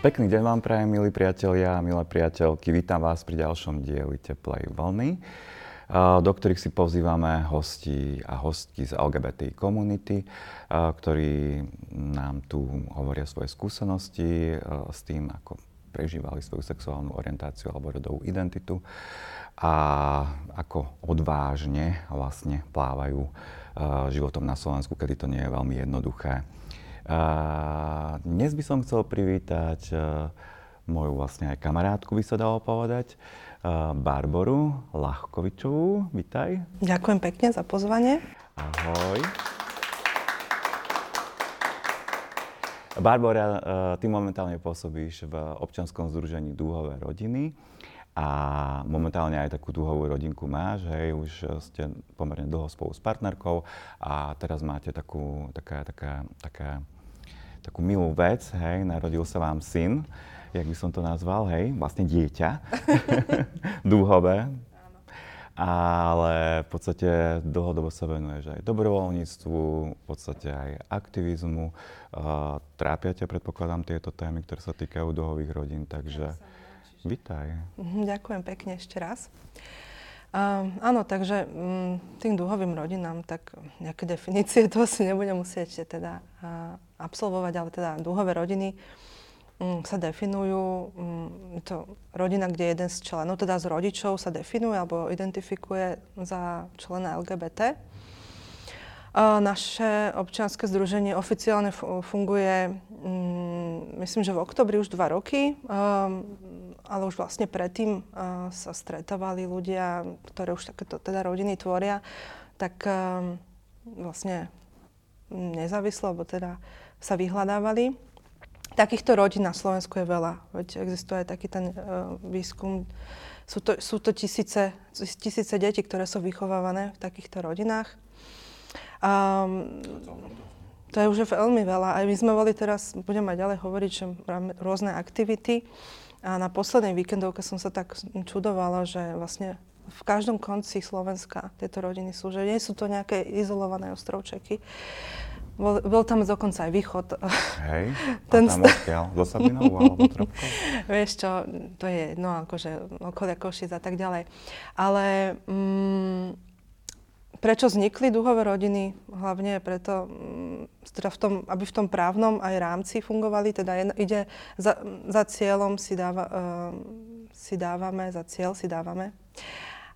Pekný deň vám prajem, milí priatelia a milé priateľky. Vítam vás pri ďalšom dieli Teplej vlny, do ktorých si pozývame hostí a hostky z LGBT komunity, ktorí nám tu hovoria svoje skúsenosti s tým, ako prežívali svoju sexuálnu orientáciu alebo rodovú identitu a ako odvážne vlastne plávajú životom na Slovensku, kedy to nie je veľmi jednoduché. A dnes by som chcel privítať uh, moju vlastne aj kamarátku, by sa dalo povedať, uh, Barboru Lachkovičovú. Vítaj. Ďakujem pekne za pozvanie. Ahoj. Barbara, uh, ty momentálne pôsobíš v občanskom združení Dúhové rodiny a momentálne aj takú dúhovú rodinku máš, hej, už ste pomerne dlho spolu s partnerkou a teraz máte takú, taká, taká, taká, takú milú vec, hej, narodil sa vám syn, jak by som to nazval, hej, vlastne dieťa, dúhové, ale v podstate dlhodobo sa venuješ aj dobrovoľníctvu, v podstate aj aktivizmu. Uh, trápia ťa, predpokladám, tieto témy, ktoré sa týkajú dúhových rodín, takže... Vítaj. Mhm, ďakujem pekne ešte raz. Uh, áno, takže um, tým dúhovým rodinám, tak nejaké definície to si nebudem musieť teda absolvovať, ale teda dúhové rodiny um, sa definujú, um, to rodina, kde jeden z členov, teda z rodičov sa definuje alebo identifikuje za člena LGBT. Naše občianske združenie oficiálne funguje, mm, myslím, že v oktobri už dva roky, ale už vlastne predtým sa stretávali ľudia, ktoré už takéto teda rodiny tvoria, tak vlastne nezávislo, alebo teda sa vyhľadávali. Takýchto rodín na Slovensku je veľa. Veď existuje aj taký ten výskum, sú to, sú to tisíce, tisíce detí, ktoré sú vychovávané v takýchto rodinách. Um, to je už veľmi veľa. Aj my sme boli teraz, budem aj ďalej hovoriť, že máme rôzne aktivity. A na poslednej víkendovke som sa tak čudovala, že vlastne v každom konci Slovenska tieto rodiny sú, že nie sú to nejaké izolované ostrovčeky. Bol, bol tam dokonca aj východ. Hej, Ten a tam odkiaľ? Do Sabinov alebo Trpkov? Vieš čo, to je no akože okolia Košic a tak ďalej. Ale mm, Prečo vznikli duhové rodiny? Hlavne preto, mm, teda v tom, aby v tom právnom aj rámci fungovali, teda ide za, za cieľom si, dáva, uh, si dávame, za cieľ si dávame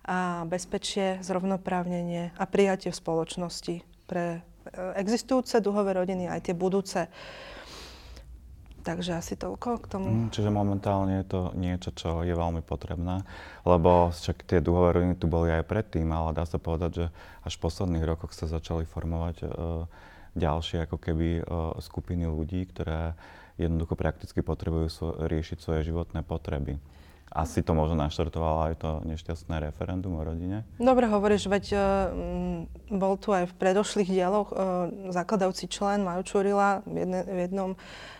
a bezpečie, zrovnoprávnenie a prijatie v spoločnosti pre uh, existujúce duhové rodiny aj tie budúce. Takže asi toľko k tomu. Mm, čiže momentálne je to niečo, čo je veľmi potrebné, lebo však tie dúhové rodiny tu boli aj predtým, ale dá sa povedať, že až v posledných rokoch sa začali formovať uh, ďalšie ako keby uh, skupiny ľudí, ktoré jednoducho prakticky potrebujú svo- riešiť svoje životné potreby. Asi to možno naštartovalo aj to nešťastné referendum o rodine? Dobre hovoríš, veď uh, bol tu aj v predošlých dieloch uh, zakladajúci člen Maju Čurila v, jedne, v jednom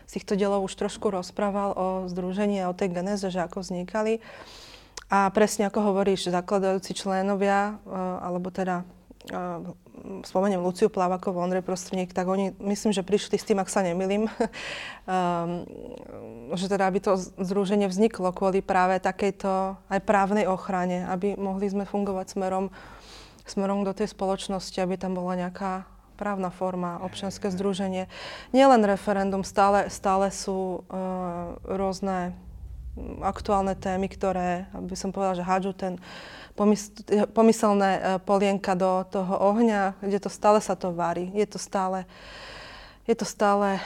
z týchto dielov už trošku rozprával o združení a o tej genéze, že ako vznikali. A presne ako hovoríš, zakladajúci členovia, e, alebo teda e, spomeniem Luciu Plavakovú, Ondrej Prostredník, tak oni, myslím, že prišli s tým, ak sa nemilím, um, že teda aby to združenie vzniklo kvôli práve takejto aj právnej ochrane, aby mohli sme fungovať smerom, smerom do tej spoločnosti, aby tam bola nejaká právna forma, občianske združenie. Nielen referendum, stále, stále sú uh, rôzne aktuálne témy, ktoré, by som povedala, že hádžu ten pomysl, pomyselné uh, polienka do toho ohňa, kde to stále sa to varí. Je to stále, je to stále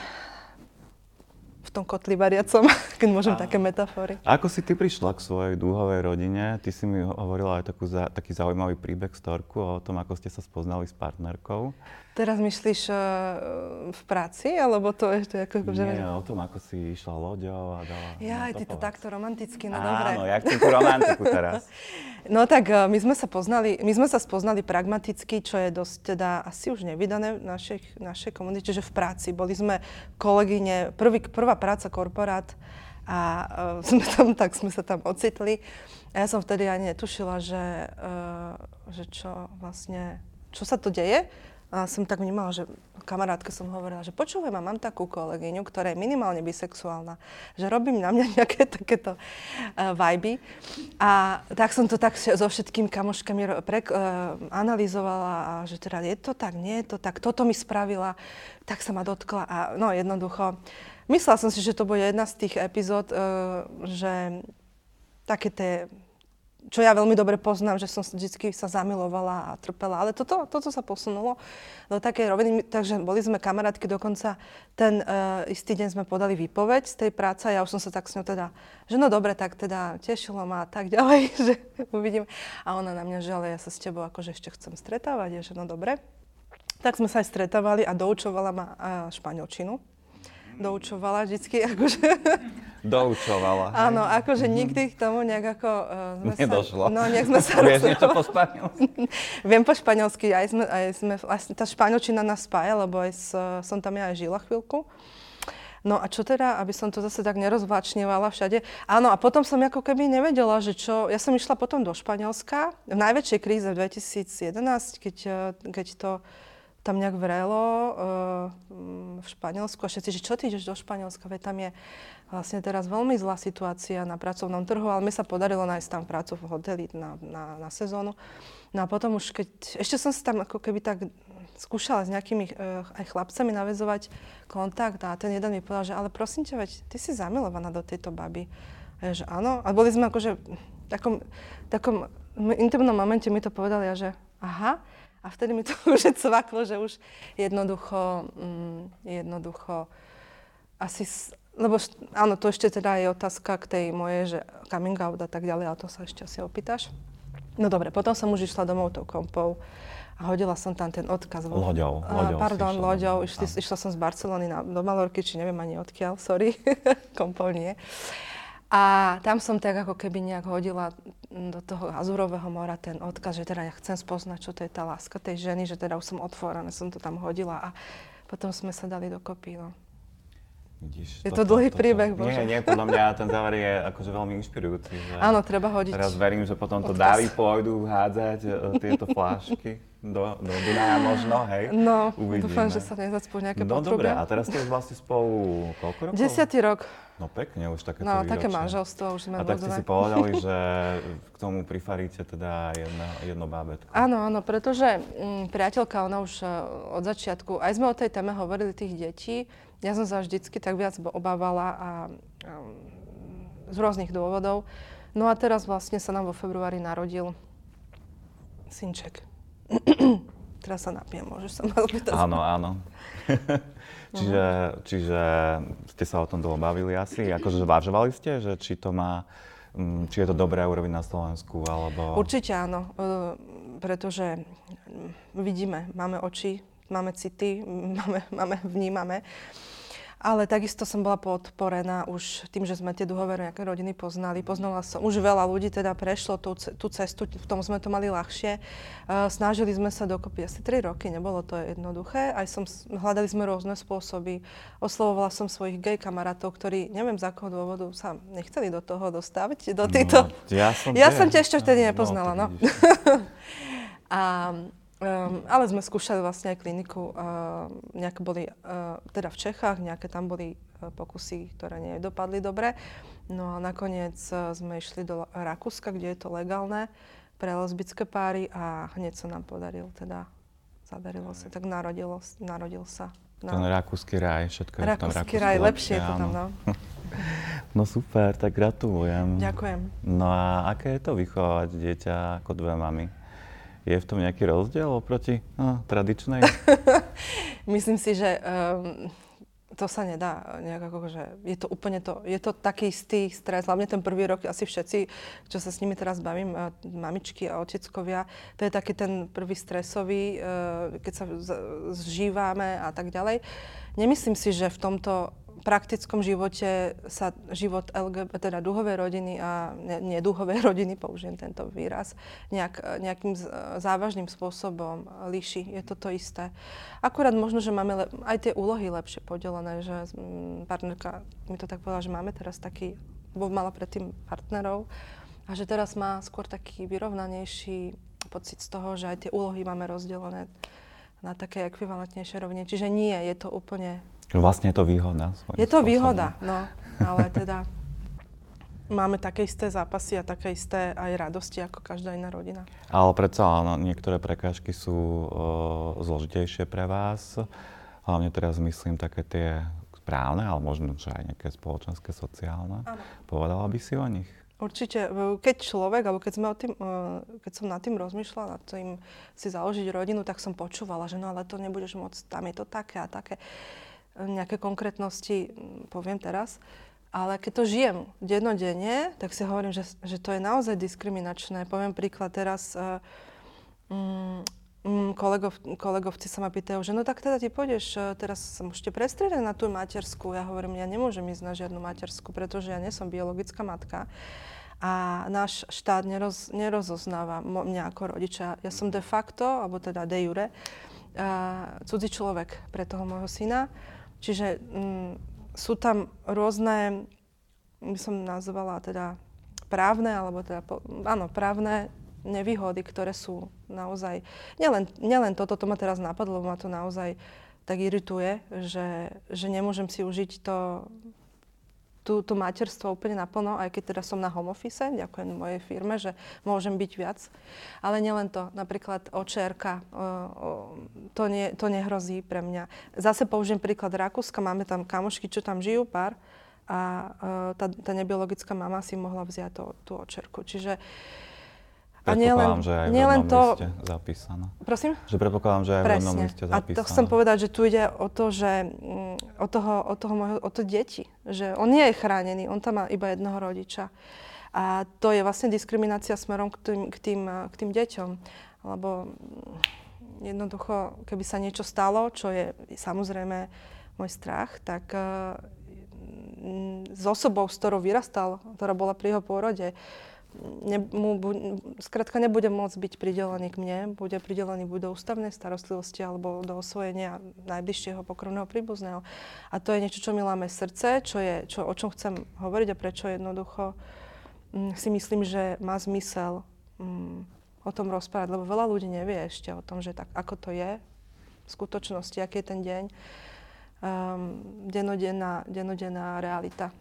v tom kotli variacom, keď môžem a, také metafory. Ako si ty prišla k svojej dúhovej rodine? Ty si mi hovorila aj takú za, taký zaujímavý príbeh storku o tom, ako ste sa spoznali s partnerkou. Teraz myslíš uh, v práci, alebo to ešte ako... Že... Nie, o tom, ako si išla loďou a dala... Ja, ty to takto romanticky, no Áno, dobre. Áno, jak tú romantiku teraz. no tak uh, my sme sa poznali, my sme sa spoznali pragmaticky, čo je dosť teda asi už nevydané v našej, našej komunite, že v práci. Boli sme kolegyne, prvý, prvá práca korporát a uh, sme tam, tak sme sa tam ocitli. A ja som vtedy ani netušila, že, uh, že čo vlastne, čo sa to deje a som tak vnímala, že kamarátke som hovorila, že počúvaj ma, mám takú kolegyňu, ktorá je minimálne bisexuálna, že robím na mňa nejaké takéto uh, vajby. A tak som to tak so všetkými kamoškami pre, uh, analyzovala, a že teda je to tak, nie je to tak, toto mi spravila, tak sa ma dotkla a no jednoducho. Myslela som si, že to bude jedna z tých epizód, uh, že také tie čo ja veľmi dobre poznám, že som vždy sa zamilovala a trpela. Ale toto, toto sa posunulo do takej roviny. Takže boli sme kamarátky, dokonca ten uh, istý deň sme podali výpoveď z tej práce a ja už som sa tak s ňou teda, že no dobre, tak teda tešilo ma a tak ďalej, že uvidím. A ona na mňa, že ale ja sa s tebou akože ešte chcem stretávať, že no dobre. Tak sme sa aj stretávali a doučovala ma uh, španielčinu doučovala vždycky, akože... Doučovala. Áno, akože nikdy k tomu nejak ako... Uh, Nedošlo. Sa, no, nejak sme sa Vieš niečo po španielsky? Viem po španielsky, aj sme, aj sme, vlastne tá španielčina nás spája, lebo aj s, som tam ja aj žila chvíľku. No a čo teda, aby som to zase tak nerozváčnevala všade. Áno, a potom som ako keby nevedela, že čo... Ja som išla potom do Španielska, v najväčšej kríze v 2011, keď, eh, keď to tam nejak vrelo uh, v Španielsku a všetci, že čo ty ideš do Španielska, veď tam je vlastne teraz veľmi zlá situácia na pracovnom trhu, ale mi sa podarilo nájsť tam prácu v hoteli na, na, na sezónu. No a potom už keď, ešte som sa tam ako keby tak skúšala s nejakými uh, aj chlapcami navezovať kontakt a ten jeden mi povedal, že ale prosím ťa, veď ty si zamilovaná do tejto baby. A ja, že áno. A boli sme akože v takom, takom intimnom momente mi to povedali a že aha. A vtedy mi to už cvaklo, že už jednoducho, mm, jednoducho asi, lebo áno, to ešte teda je otázka k tej mojej, že coming out a tak ďalej, ale to sa ešte asi opýtaš. No dobre, potom som už išla domov tou kompou a hodila som tam ten odkaz. Loďou. loďou uh, pardon, loďou. Išli, išla som z Barcelony na, do Malorky, či neviem ani odkiaľ, sorry, kompou nie. A tam som tak ako keby nejak hodila do toho azurového mora ten odkaz, že teda ja chcem spoznať, čo to je tá láska tej ženy, že teda už som otvorená, som to tam hodila a potom sme sa dali dokopy. No. Vidíš, je to, to dlhý toto, príbeh, Bože. Nie, nie, podľa mňa ten záver je akože veľmi inšpirujúci. Že Áno, treba hodiť. Teraz verím, že potom to dávy pôjdu hádzať e, tieto flášky do, do Dunaja možno, hej? No, Uvidíme. dúfam, že sa nezacpú nejaké No dobre, a teraz ste vlastne spolu koľko rokov? Desiatý rok. No pekne, už také No, také manželstvo už sme A tak ste si povedali, že k tomu prifaríte teda jedno, jedno bábetko. Áno, áno, pretože m, mm, priateľka, ona už uh, od začiatku, aj sme o tej téme hovorili tých detí, ja som sa vždycky tak viac obávala a um, z rôznych dôvodov. No a teraz vlastne sa nám vo februári narodil synček. teraz sa napijem, môžeš sa ma opýtať. Áno, áno. čiže, čiže ste sa o tom dlho bavili asi? Akože zvážovali ste, že či to má, mm, či je to dobré urobiť na Slovensku, alebo... Určite áno, e, pretože vidíme, máme oči, máme city, máme, máme vnímame. Ale takisto som bola podporená už tým, že sme tie duhové nejaké rodiny poznali. Poznala som, už veľa ľudí teda prešlo tú, tú cestu, v tom sme to mali ľahšie. Uh, snažili sme sa dokopy asi 3 roky, nebolo to jednoduché. Aj som, hľadali sme rôzne spôsoby. Oslovovala som svojich gay kamarátov, ktorí neviem z akého dôvodu sa nechceli do toho dostávať, do. No, ja som, ja som ťa ešte vtedy nepoznala, no. no. a Um, ale sme skúšali vlastne aj kliniku, uh, nejaké boli uh, teda v Čechách, nejaké tam boli uh, pokusy, ktoré nedopadli dobre. No a nakoniec uh, sme išli do Rakúska, kde je to legálne pre lesbické páry a hneď sa nám podaril, teda zadarilo sa, tak narodilo, narodil sa. No. Ten rakúsky raj, všetko je rakúsky v tom rakúsky raj, lepšie je to tam, no. No super, tak gratulujem. Ďakujem. No a aké je to vychovávať dieťa ako dve mamy? Je v tom nejaký rozdiel oproti no, tradičnej? Myslím si, že um, to sa nedá nejak ako, že je to úplne to, je to taký istý stres, hlavne ten prvý rok, asi všetci, čo sa s nimi teraz bavím, mamičky a oteckovia, to je taký ten prvý stresový, uh, keď sa zžívame a tak ďalej. Nemyslím si, že v tomto praktickom živote sa život LGBT, teda duhovej rodiny a neduhovej rodiny, použijem tento výraz, nejak, nejakým závažným spôsobom líši. Je to to isté. Akurát možno, že máme aj tie úlohy lepšie podelené, že partnerka mi to tak povedala, že máme teraz taký, bo mala predtým partnerov a že teraz má skôr taký vyrovnanejší pocit z toho, že aj tie úlohy máme rozdelené na také ekvivalentnejšie rovine. Čiže nie, je to úplne... Vlastne je to výhoda. Je to spôsobom. výhoda, no, ale teda máme také isté zápasy a také isté aj radosti ako každá iná rodina. Ale predsa áno, niektoré prekážky sú uh, zložitejšie pre vás. Hlavne teraz myslím také tie správne, ale možno, že aj nejaké spoločenské, sociálne. Áno. Povedala by si o nich? Určite, keď človek, alebo keď, sme o tým, keď som nad tým rozmýšľala, nad tým si založiť rodinu, tak som počúvala, že no ale to nebudeš môcť, tam je to také a také. Nejaké konkrétnosti poviem teraz. Ale keď to žijem dennodenne, tak si hovorím, že, že to je naozaj diskriminačné. Poviem príklad teraz. Um, Mm, kolegov, kolegovci sa ma pýtajú, že no tak teda ty pôjdeš, e, teraz sa môžete prestriedať na tú matersku. Ja hovorím, ja nemôžem ísť na žiadnu matersku, pretože ja nie som biologická matka. A náš štát neroz, nerozoznáva mňa ako rodiča. Ja som de facto, alebo teda de jure, uh, cudzí človek pre toho môjho syna. Čiže um, sú tam rôzne, by som nazvala teda právne, alebo teda, áno, právne nevýhody, ktoré sú naozaj... Nielen, nielen toto, to ma teraz napadlo, ma to naozaj tak irituje, že, že nemôžem si užiť to, tú, tú materstvo úplne naplno, aj keď teda som na home office, ďakujem mojej firme, že môžem byť viac. Ale nielen to, napríklad očerka, to, nie, to nehrozí pre mňa. Zase použijem príklad Rakúska, máme tam kamošky, čo tam žijú, pár, a tá, tá nebiologická mama si mohla vziať to, tú očerku. Čiže uh, a nielen, že aj v jednom to, liste zapísané. Prosím? Že predpokladám, že aj v jednom liste zapísané. A to chcem povedať, že tu ide o to, že mm, o toho, o toho môjho, o to deti. Že on nie je chránený, on tam má iba jedného rodiča. A to je vlastne diskriminácia smerom k tým, k tým, k tým deťom. Lebo mm, jednoducho, keby sa niečo stalo, čo je samozrejme môj strach, tak s osobou, s ktorou vyrastal, ktorá bola pri jeho pôrode, ne, mu, bu, skrátka nebude môcť byť pridelený k mne, bude pridelený buď do ústavnej starostlivosti alebo do osvojenia najbližšieho pokrvného príbuzného. A to je niečo, čo mi láme srdce, čo je, čo, o čom chcem hovoriť a prečo jednoducho m, mm, si myslím, že má zmysel m, mm, o tom rozprávať, lebo veľa ľudí nevie ešte o tom, že tak ako to je v skutočnosti, aký je ten deň, um, dennodenná, dennodenná realita.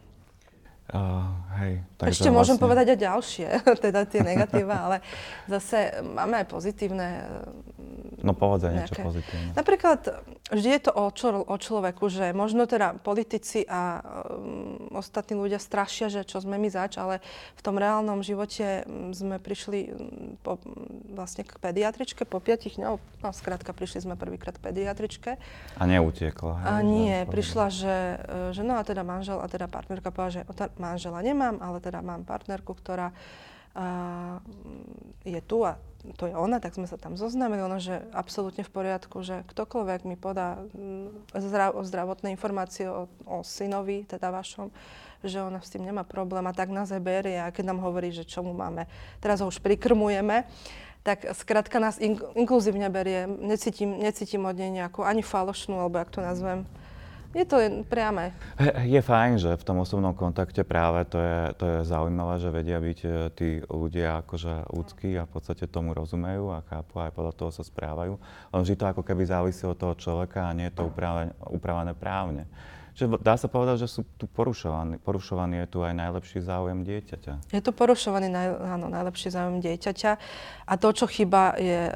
Uh, hej, takže Ešte môžem vlastne... povedať aj ďalšie, teda tie negatíva, ale zase máme aj pozitívne No povedz aj niečo pozitívne. Napríklad vždy je to o, čo, o človeku, že možno teda politici a um, ostatní ľudia strašia, že čo sme my zač, ale v tom reálnom živote um, sme prišli um, po, vlastne k pediatričke po piatich dňoch, no skrátka prišli sme prvýkrát k pediatričke. A neutiekla. Hej, a nie, prišla, že, e, že no a teda manžel a teda partnerka povedala, že manžela nemám, ale teda mám partnerku, ktorá uh, je tu a to je ona, tak sme sa tam zoznámili. Ono, že absolútne v poriadku, že ktokoľvek mi podá mm, zdrav, zdravotné informácie o, o synovi, teda vašom, že ona s tým nemá problém a tak nás aj berie a keď nám hovorí, že čo mu máme, teraz ho už prikrmujeme, tak skrátka nás in, inkluzívne berie. Necítim, necítim od nej nejakú ani falošnú, alebo ak to nazvem, je to priame. Je fajn, že v tom osobnom kontakte práve to je, to je zaujímavé, že vedia byť e, tí ľudia akože ľudskí a v podstate tomu rozumejú a chápu aj podľa toho sa správajú. Vždy to ako keby závisí od toho človeka a nie je to upravené právne. Čiže dá sa povedať, že sú tu porušovaní. Porušovaný je tu aj najlepší záujem dieťaťa. Je tu porušovaný naj, áno, najlepší záujem dieťaťa a to, čo chyba, je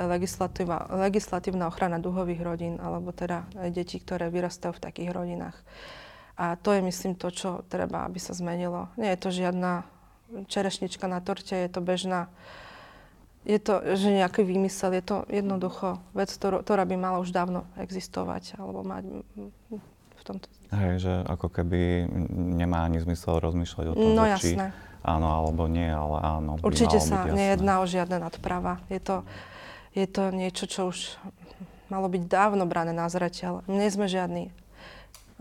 legislatívna ochrana duhových rodín, alebo teda detí, ktoré vyrastajú v takých rodinách. A to je, myslím, to, čo treba, aby sa zmenilo. Nie je to žiadna čerešnička na torte, je to bežná je to, že nejaký výmysel, je to jednoducho vec, ktorá by mala už dávno existovať alebo mať v tomto. Hej, že ako keby nemá ani zmysel rozmýšľať o tom, no, či áno alebo nie, ale áno. Určite sa nejedná o žiadne nadprava. Je to, je to niečo, čo už malo byť dávno brané na zreteľ. Nie sme žiadni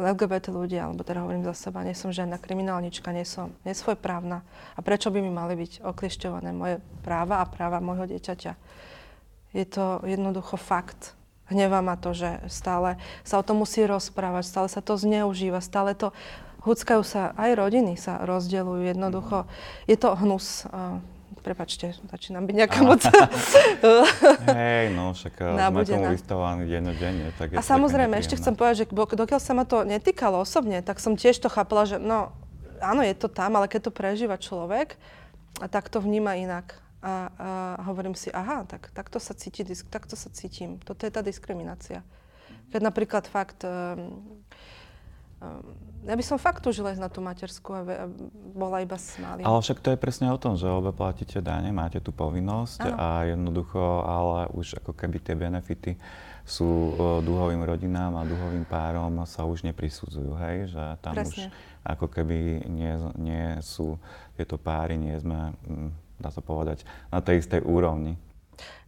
LGBT ľudia, alebo teda hovorím za seba, nie som žiadna kriminálnička, nie som nesvojprávna. A prečo by mi mali byť okliešťované moje práva a práva môjho dieťaťa? Je to jednoducho fakt. Hnevá ma to, že stále sa o tom musí rozprávať, stále sa to zneužíva, stále to huckajú sa, aj rodiny sa rozdeľujú jednoducho. Je to hnus. prepačte, začínam byť nejaká moc... Hej, no však eh, sme tomu vystavovaní denne. Tak je a samozrejme, ešte chcem povedať, že dokiaľ sa ma to netýkalo osobne, tak som tiež to chápala, že no, áno, je to tam, ale keď to prežíva človek, tak to vníma inak. A, a hovorím si, aha, tak takto sa, cíti, takto sa cítim. Toto je tá diskriminácia. Keď napríklad fakt... Um, ja by som fakt túžila ísť na tú materskú a bola iba s malým. Ale však to je presne o tom, že obe platíte dane, máte tú povinnosť ano. a jednoducho, ale už ako keby tie benefity sú uh, duhovým rodinám a duhovým párom sa už neprisudzujú, hej? Že tam presne. už ako keby nie, nie sú tieto páry, nie sme, hm, dá sa povedať, na tej istej úrovni.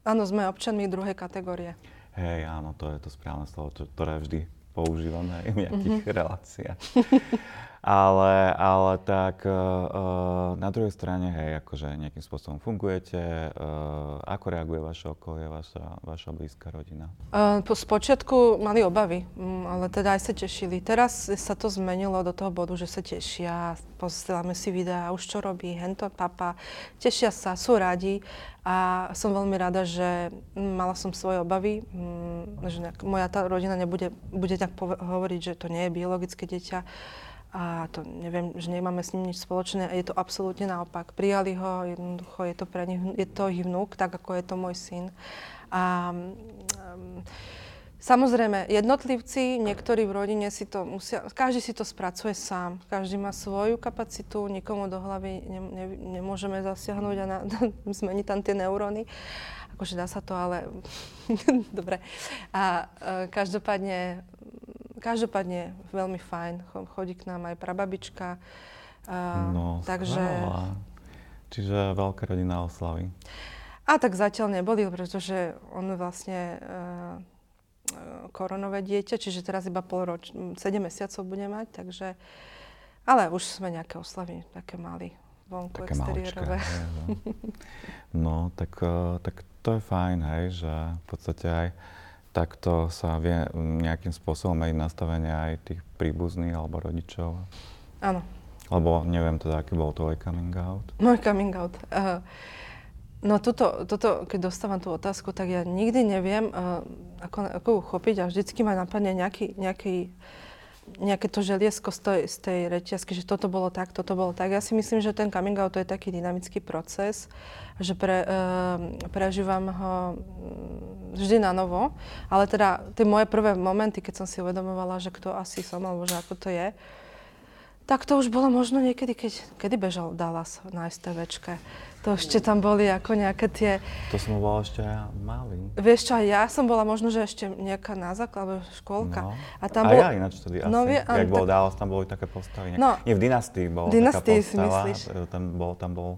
Áno, sme občanmi druhej kategórie. Hej, áno, to je to správne slovo, ktoré vždy používam aj v nejakých mm-hmm. reláciách. ale, ale tak uh, na druhej strane, hej, akože nejakým spôsobom fungujete, uh, ako reaguje vaše okolie, vaša, vaša blízka rodina? Uh, po spočiatku mali obavy, um, ale teda aj sa tešili. Teraz sa to zmenilo do toho bodu, že sa tešia, posielame si videá, už čo robí, hento papa, tešia sa, sú radi a som veľmi rada, že mala som svoje obavy, mm, že nejak, moja tá rodina nebude bude tak hovoriť, že to nie je biologické dieťa a to neviem, že nemáme s ním nič spoločné. A je to absolútne naopak. Prijali ho, jednoducho je to pre nich, je to ich vnúk, tak ako je to môj syn. A um, Samozrejme, jednotlivci, niektorí v rodine si to musia, každý si to spracuje sám, každý má svoju kapacitu, nikomu do hlavy ne, ne, nemôžeme zasiahnuť a na, zmeniť tam tie neuróny. Akože dá sa to, ale dobre. A e, každopádne, každopádne veľmi fajn, chodí k nám aj prababička. No, takže... Skrála. Čiže veľká rodina oslavy. A tak zatiaľ neboli, pretože on vlastne e, koronové dieťa, čiže teraz iba pol roč, 7 mesiacov bude mať, takže... Ale už sme nejaké oslavy, také mali vonku také exteriérové. no, tak, eh, tak to je fajn, hej, že v podstate aj takto sa vie nejakým spôsobom mať nastavenie aj tých príbuzných alebo rodičov. Áno. Lebo neviem teda, aký bol tvoj coming out. Môj coming out. Uh, No toto, toto, keď dostávam tú otázku, tak ja nikdy neviem, uh, ako, ako ju chopiť a vždycky ma napadne nejaký, nejaký, nejaké to želiesko z tej, z tej reťazky, že toto bolo tak, toto bolo tak. Ja si myslím, že ten coming out to je taký dynamický proces, že pre, uh, prežívam ho mm, vždy na novo, ale teda tie moje prvé momenty, keď som si uvedomovala, že kto asi som, alebo že ako to je, tak to už bolo možno niekedy, keď, kedy bežal Dallas na STVčke. To ešte tam boli ako nejaké tie... To som bol ešte aj malý. Vieš čo, ja som bola možno, že ešte nejaká na základe, škôlka. No. A, tam a bol... ja ináč vtedy no, asi. Vie, Jak bol Dallas, tam boli také postavy. No. Nie, v Dynastii bol Dynastii taká postava. si myslíš? Tam bol, tam bol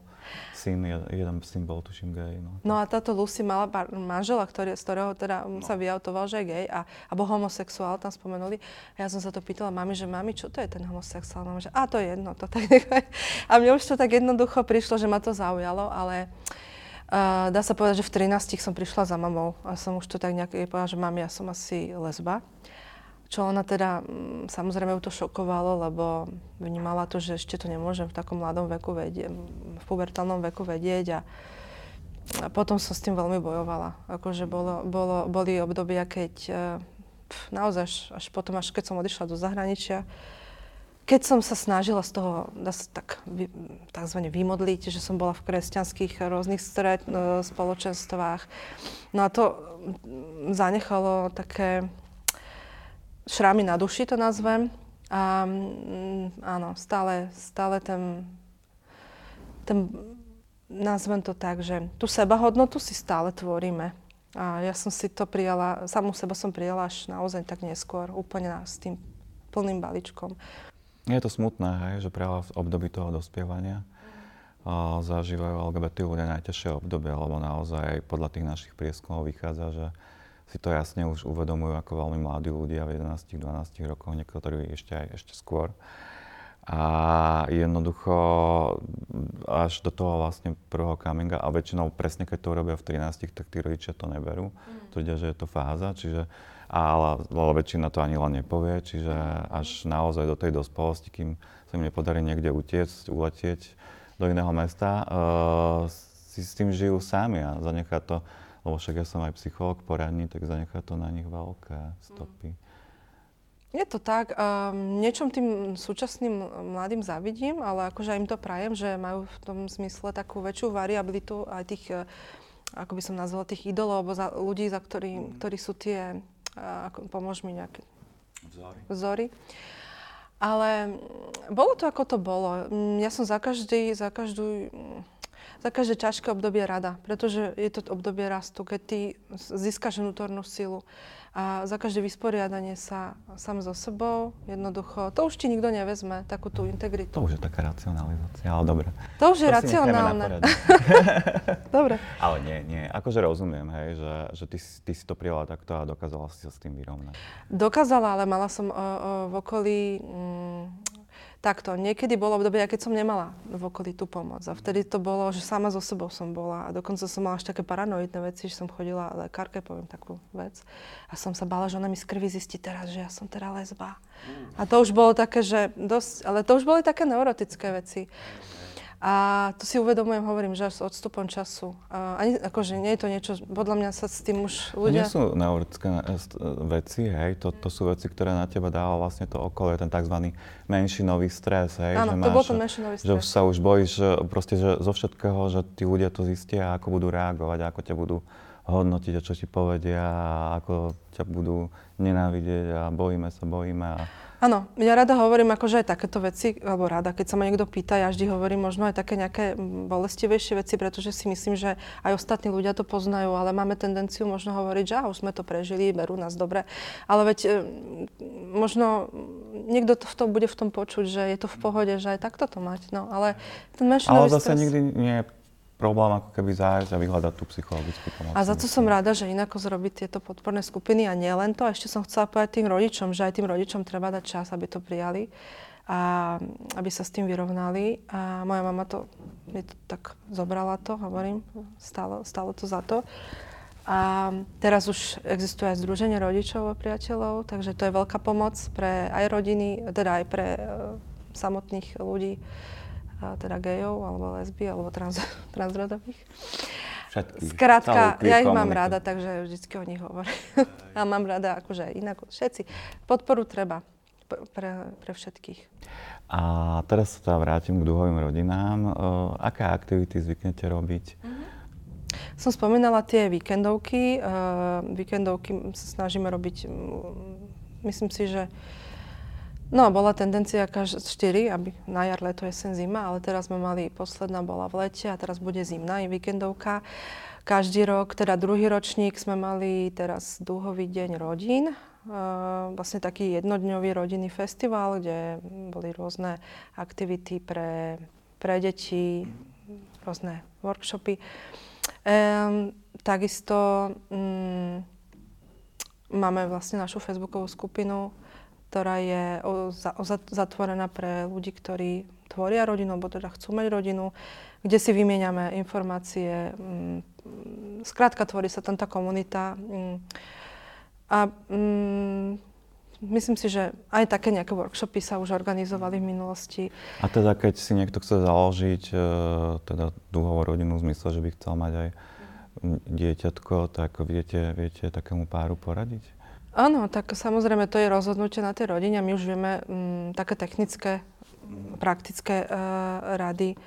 syn, jeden syn bol, tuším, gay. No. no a táto Lucy mala manžela, ktorý, z ktorého teda no. sa vyautoval, že je gay a, a bol homosexuál, tam spomenuli. A ja som sa to pýtala mami, že mami, čo to je ten homosexuál? Mama, že a to je jedno, to tak nechaj. A mne už to tak jednoducho prišlo, že ma to zaujalo, ale uh, dá sa povedať, že v 13 som prišla za mamou a som už to tak nejak povedala, že mami, ja som asi lesba. Čo ona teda, mm, samozrejme ju to šokovalo, lebo vnímala to, že ešte to nemôžem v takom mladom veku vedieť, v pubertálnom veku vedieť a, a potom som s tým veľmi bojovala. Akože bolo, bolo, boli obdobia, keď e, pf, naozaj až potom, až keď som odišla do zahraničia, keď som sa snažila z toho tak takzvané vymodliť, že som bola v kresťanských rôznych stret, e, spoločenstvách, no a to mm, zanechalo také šrámy na duši, to nazvem. A mm, áno, stále, stále ten, ten, nazvem to tak, že tú sebahodnotu si stále tvoríme. A ja som si to prijala, samú seba som prijala až naozaj tak neskôr, úplne s tým plným balíčkom. Je to smutné, hej, že práve v období toho dospievania a zažívajú LGBT ľudia najťažšie obdobie, lebo naozaj podľa tých našich prieskumov vychádza, že si to jasne už uvedomujú ako veľmi mladí ľudia v 11-12 rokoch, niektorí ešte aj ešte skôr. A jednoducho až do toho vlastne prvého cominga, a väčšinou presne keď to urobia v 13, tak tí rodičia to neberú. Mm. Tvrdia, že je to fáza, čiže, ale, ale väčšina to ani len nepovie, čiže až naozaj do tej dospelosti, kým sa im nepodarí niekde utiecť, uletieť do iného mesta, uh, si s tým žijú sami a zanechá to, lebo však ja som aj psycholog poradní, tak zanechá to na nich veľké stopy. Je to tak. Um, niečom tým súčasným mladým zavidím, ale akože im to prajem, že majú v tom zmysle takú väčšiu variabilitu aj tých, eh, ako by som nazvala, tých idolov, alebo za, ľudí, za ktorý, mm. ktorí sú tie, uh, ako, pomôž mi nejaké vzory. vzory. Ale bolo to, ako to bolo. Mm, ja som za každý, za každú za každé ťažké obdobie rada, pretože je to obdobie rastu, keď ty získaš vnútornú silu a za každé vysporiadanie sa sám so sebou, jednoducho, to už ti nikto nevezme, takú tú integritu. To už je taká racionalizácia, ale dobre. To už je to racionálne. dobre. Ale nie, nie, akože rozumiem, hej, že, že ty, ty si to prijala takto a dokázala si sa s tým vyrovnať. Dokázala, ale mala som o, o, v okolí mm, Takto, niekedy bolo obdobie, keď som nemala v okolí tú pomoc. A vtedy to bolo, že sama so sebou som bola. A dokonca som mala až také paranoidné veci, že som chodila lekárke, poviem takú vec. A som sa bála, že ona mi z krvi zistí teraz, že ja som teda lesba. A to už bolo také, že dosť, ale to už boli také neurotické veci. A to si uvedomujem, hovorím, že s odstupom času. A ani, akože nie je to niečo, podľa mňa sa s tým už ľudia... To nie sú neurotské veci, hej, to, to sú veci, ktoré na teba dáva vlastne to okolie, ten tzv. menšinový stres, hej. Áno, že to máš, bol ten menšinový stres. Že sa už bojíš, proste, že zo všetkého, že tí ľudia to zistia, ako budú reagovať, ako ťa budú hodnotiť a čo ti povedia a ako ťa budú nenávidieť a bojíme sa, bojíme a Áno, ja rada hovorím akože aj takéto veci, alebo rada, keď sa ma niekto pýta, ja vždy hovorím možno aj také nejaké bolestivejšie veci, pretože si myslím, že aj ostatní ľudia to poznajú, ale máme tendenciu možno hovoriť, že už sme to prežili, berú nás dobre. Ale veď e, možno niekto to v tom bude v tom počuť, že je to v pohode, že aj takto to mať. No, ale ten Ale zase stres... nikdy nie je problém ako keby zájsť a vyhľadať tú psychologickú pomoc. A za to som rada, že inako zrobiť tieto podporné skupiny a nie len to. Ešte som chcela povedať tým rodičom, že aj tým rodičom treba dať čas, aby to prijali a aby sa s tým vyrovnali. A moja mama to, mi to tak zobrala to, hovorím, stalo, stalo to za to. A teraz už existuje aj Združenie rodičov a priateľov, takže to je veľká pomoc pre aj rodiny, teda aj pre uh, samotných ľudí teda gejov, alebo lesby, alebo trans, transrodových. Všetkých. Skrátka, ja ich mám rada, takže vždycky o nich hovorím. a mám rada akože aj inak. Všetci. Podporu treba pre, pre všetkých. A teraz sa teda vrátim k duhovým rodinám. Uh, aké aktivity zvyknete robiť? Uh-huh. Som spomínala tie víkendovky. Uh, víkendovky sa snažíme robiť, myslím si, že No, bola tendencia každé 4, aby na jar, leto, jesen, zima, ale teraz sme mali, posledná bola v lete a teraz bude zimná, je víkendovka. Každý rok, teda druhý ročník sme mali teraz dúhový deň rodín, Uh, vlastne taký jednodňový rodinný festival, kde boli rôzne aktivity pre, pre deti, rôzne workshopy. Um, takisto um, máme vlastne našu facebookovú skupinu, ktorá je zatvorená pre ľudí, ktorí tvoria rodinu, alebo teda chcú mať rodinu, kde si vymieňame informácie. Mm, skrátka, tvorí sa tam tá komunita. Mm, a mm, myslím si, že aj také nejaké workshopy sa už organizovali v minulosti. A teda keď si niekto chce založiť e, teda dúhovú rodinu v zmysle, že by chcel mať aj dieťatko, tak viete, viete takému páru poradiť? Áno, tak samozrejme to je rozhodnutie na tej rodine. My už vieme m, mm, také technické, praktické uh, rady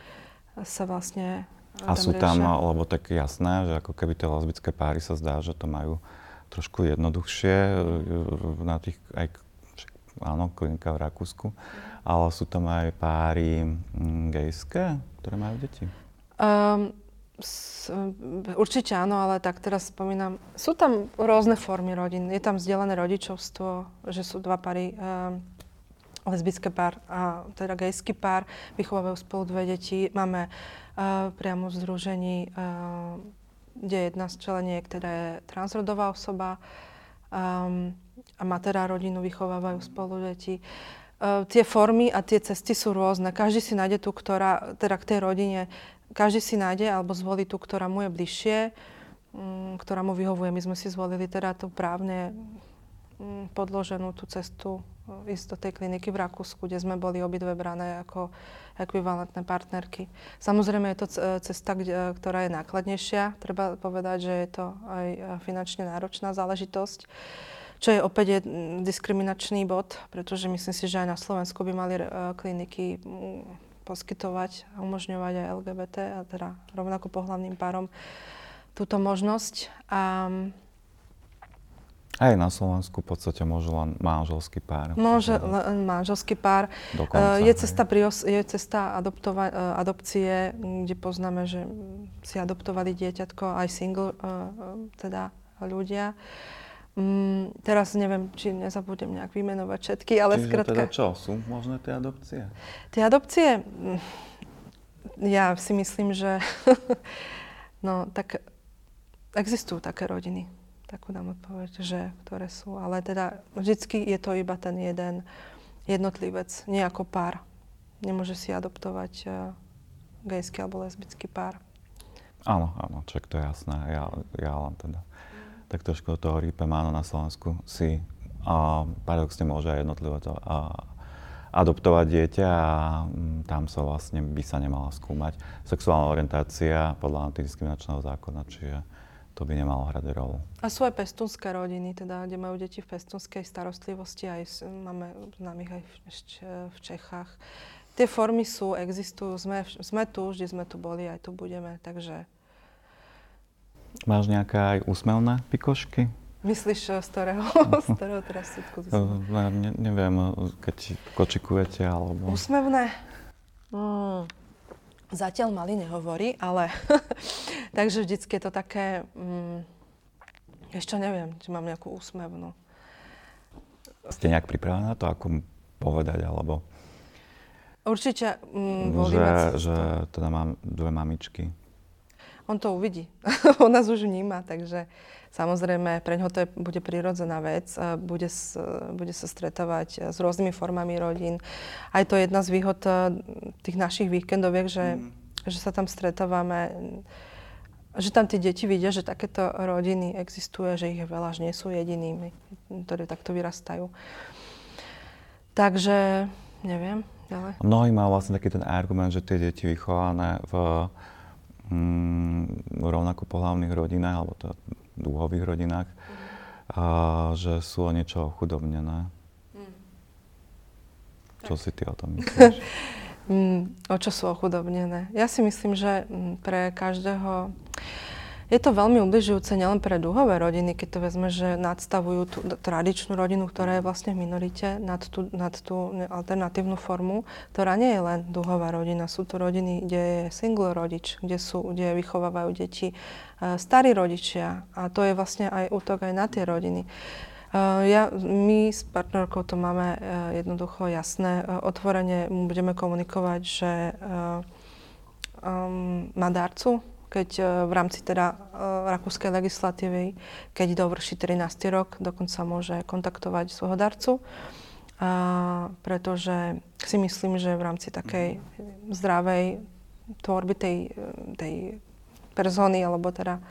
sa vlastne e, A sú tam, riešia. lebo tak jasné, že ako keby tie lesbické páry sa zdá, že to majú trošku jednoduchšie e, na tých, aj, áno, klinika v Rakúsku, ale sú tam aj páry m, gejské, ktoré majú deti? Um, Určite áno, ale tak teraz spomínam, sú tam rôzne formy rodín. Je tam vzdelané rodičovstvo, že sú dva pary, um, lesbické pár a teda gejský pár, vychovávajú spolu dve deti. Máme uh, priamo v združení, uh, kde jedna z členiek teda je transrodová osoba um, a má rodinu, vychovávajú spolu deti. Uh, tie formy a tie cesty sú rôzne. Každý si nájde tú, ktorá, teda k tej rodine každý si nájde alebo zvolí tú, ktorá mu je bližšie, mm, ktorá mu vyhovuje. My sme si zvolili teda to právne mm, podloženú tú cestu e, ísť do tej kliniky v Rakúsku, kde sme boli obidve brané ako ekvivalentné partnerky. Samozrejme je to cesta, ktorá je nákladnejšia. Treba povedať, že je to aj finančne náročná záležitosť čo je opäť je diskriminačný bod, pretože myslím si, že aj na Slovensku by mali kliniky poskytovať a umožňovať aj LGBT, a teda rovnako pohľavným párom túto možnosť. A, aj na Slovensku v podstate môže len manželský pár. Môže len manželský pár. Dokonca, je, cesta pri os- je cesta adoptova- e, adopcie, kde poznáme, že si adoptovali dieťatko aj single, uh, teda ľudia. Um, teraz neviem, či nezabudem nejak vymenovať všetky, ale Čiže skratka... teda čo, sú možné tie adopcie? Tie adopcie, mm, ja si myslím, že no tak existujú také rodiny takú dám odpoveď, že ktoré sú. Ale teda vždycky je to iba ten jeden jednotlivec, nie ako pár. Nemôže si adoptovať uh, gejský alebo lesbický pár. Áno, áno, čak to je jasné. Ja, ja len teda tak trošku toho rýpem, áno, na Slovensku si uh, paradoxne môže aj jednotlivec uh, adoptovať dieťa a um, tam sa vlastne by sa nemala skúmať sexuálna orientácia podľa antidiskriminačného zákona, čiže to by nemalo hrať rolu. A sú aj pestunské rodiny, teda, kde majú deti v pestunskej starostlivosti, aj máme známych aj v, v Čechách. Tie formy sú, existujú, sme, sme tu, vždy sme tu boli, aj tu budeme, takže... Máš nejaké aj úsmevné pikošky? Myslíš, z ktorého, z ktorého teraz súdku? Ne, neviem, keď kočikujete, alebo... Úsmevné? Mm. Zatiaľ mali nehovorí, ale takže vždycky je to také, mm, ešte neviem, či mám nejakú úsmevnú. Ste nejak pripravená na to, ako povedať, alebo... Určite mm, že, že teda mám dve mamičky. On to uvidí. On nás už vníma, takže Samozrejme, pre ňoho to je, bude prirodzená vec, bude, s, bude sa stretávať s rôznymi formami rodín. Aj to je jedna z výhod e, tých našich víkendoviek, že, mm. že sa tam stretávame, že tam tie deti vidia, že takéto rodiny existuje, že ich je veľa, že nie sú jedinými, ktorí takto vyrastajú. Takže, neviem, ďalej. Mnohí majú vlastne taký ten argument, že tie deti vychované v mm, rovnako pohľavných rodinách, alebo to dúhových rodinách, a že sú o niečo chudobnené. Mm. Čo si ty o tom myslíš? mm, o čo sú ochudobnené? Ja si myslím, že mm, pre každého je to veľmi ubližujúce nielen pre dúhové rodiny, keď to vezme, že nadstavujú tú tradičnú rodinu, ktorá je vlastne v minorite, nad tú, nad tú alternatívnu formu, ktorá nie je len dúhová rodina. Sú to rodiny, kde je single rodič, kde, sú, kde vychovávajú deti uh, starí rodičia. A to je vlastne aj útok aj na tie rodiny. Uh, ja, my s partnerkou to máme uh, jednoducho jasné. Otvorene budeme komunikovať, že um, má darcu, keď e, v rámci teda e, rakúskej legislatívy, keď dovrší 13. rok, dokonca môže kontaktovať svojho darcu. A, pretože si myslím, že v rámci takej zdravej tvorby tej, tej persony, alebo teda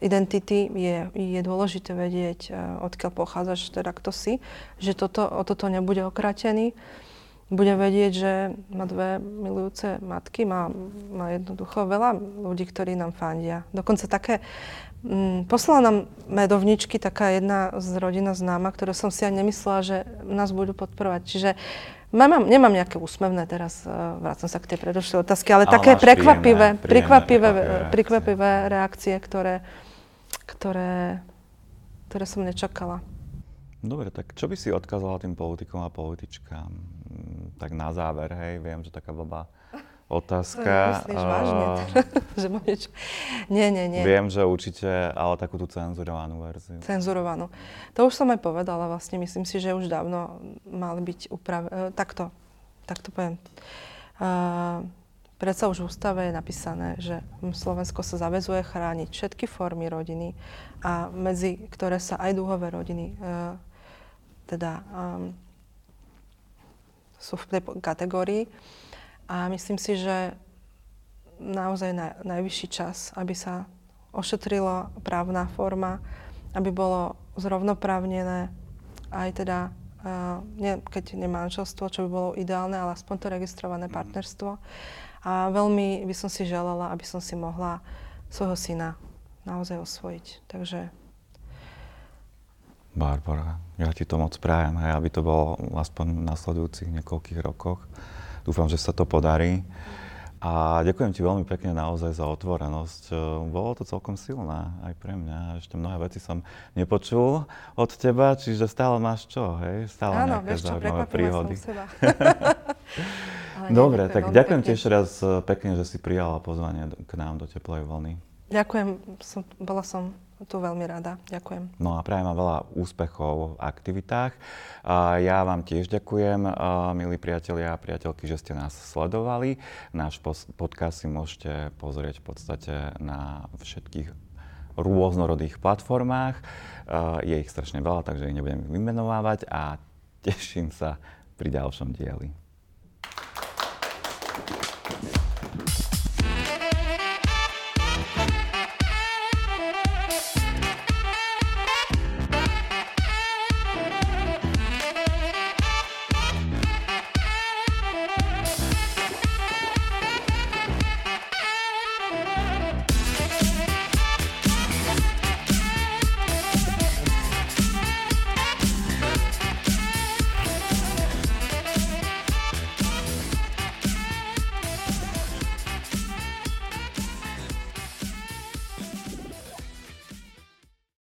identity je, je dôležité vedieť, e, odkiaľ pochádzaš, teda kto si, že toto, o toto nebude okratený bude vedieť, že má dve milujúce matky, má, má jednoducho veľa ľudí, ktorí nám fandia. Dokonca také, mm, poslala nám medovničky taká jedna z rodina známa, ktoré som si ani nemyslela, že nás budú podporovať. Čiže Mám, nemám nejaké úsmevné teraz, uh, vrácam sa k tej predošlej otázky, ale, ale také prekvapivé, príjemné, prekvapivé, príjemné prekvapivé reakcie, ktoré, ktoré, ktoré som nečakala. Dobre, tak čo by si odkázala tým politikom a političkám? Mm, tak na záver, hej, viem, že taká blbá otázka. Myslíš uh, vážne? že niečo... Nie, nie, nie. Viem, že určite, ale takú tú cenzurovanú verziu. Cenzurovanú. To už som aj povedala, vlastne myslím si, že už dávno mali byť upravené. Uh, takto, takto poviem. Uh, Predsa už v ústave je napísané, že Slovensko sa zavezuje chrániť všetky formy rodiny a medzi ktoré sa aj dúhové rodiny uh, teda um, sú v tej kategórii. A myslím si, že naozaj na, najvyšší čas, aby sa ošetrila právna forma, aby bolo zrovnoprávnené aj teda, uh, nie, keď nie manželstvo, čo by bolo ideálne, ale aspoň to registrované partnerstvo. A veľmi by som si želala, aby som si mohla svojho syna naozaj osvojiť. Takže... Barbara, ja ti to moc prajem, hej, aby to bolo aspoň v nasledujúcich niekoľkých rokoch. Dúfam, že sa to podarí. A ďakujem ti veľmi pekne naozaj za otvorenosť. E, bolo to celkom silné aj pre mňa. Ešte mnohé veci som nepočul od teba, čiže stále máš čo, hej? Stále Áno, nejaké vieš čo, príhody. Som seba. Dobre, tak ďakujem ti ešte raz e, pekne, že si prijala pozvanie k nám do Teplej vlny. Ďakujem, som, bola som tu veľmi rada. Ďakujem. No a prajem vám veľa úspechov v aktivitách. Ja vám tiež ďakujem, milí priatelia a priateľky, že ste nás sledovali. Náš podcast si môžete pozrieť v podstate na všetkých rôznorodých platformách. Je ich strašne veľa, takže ich nebudem vymenovávať a teším sa pri ďalšom dieli.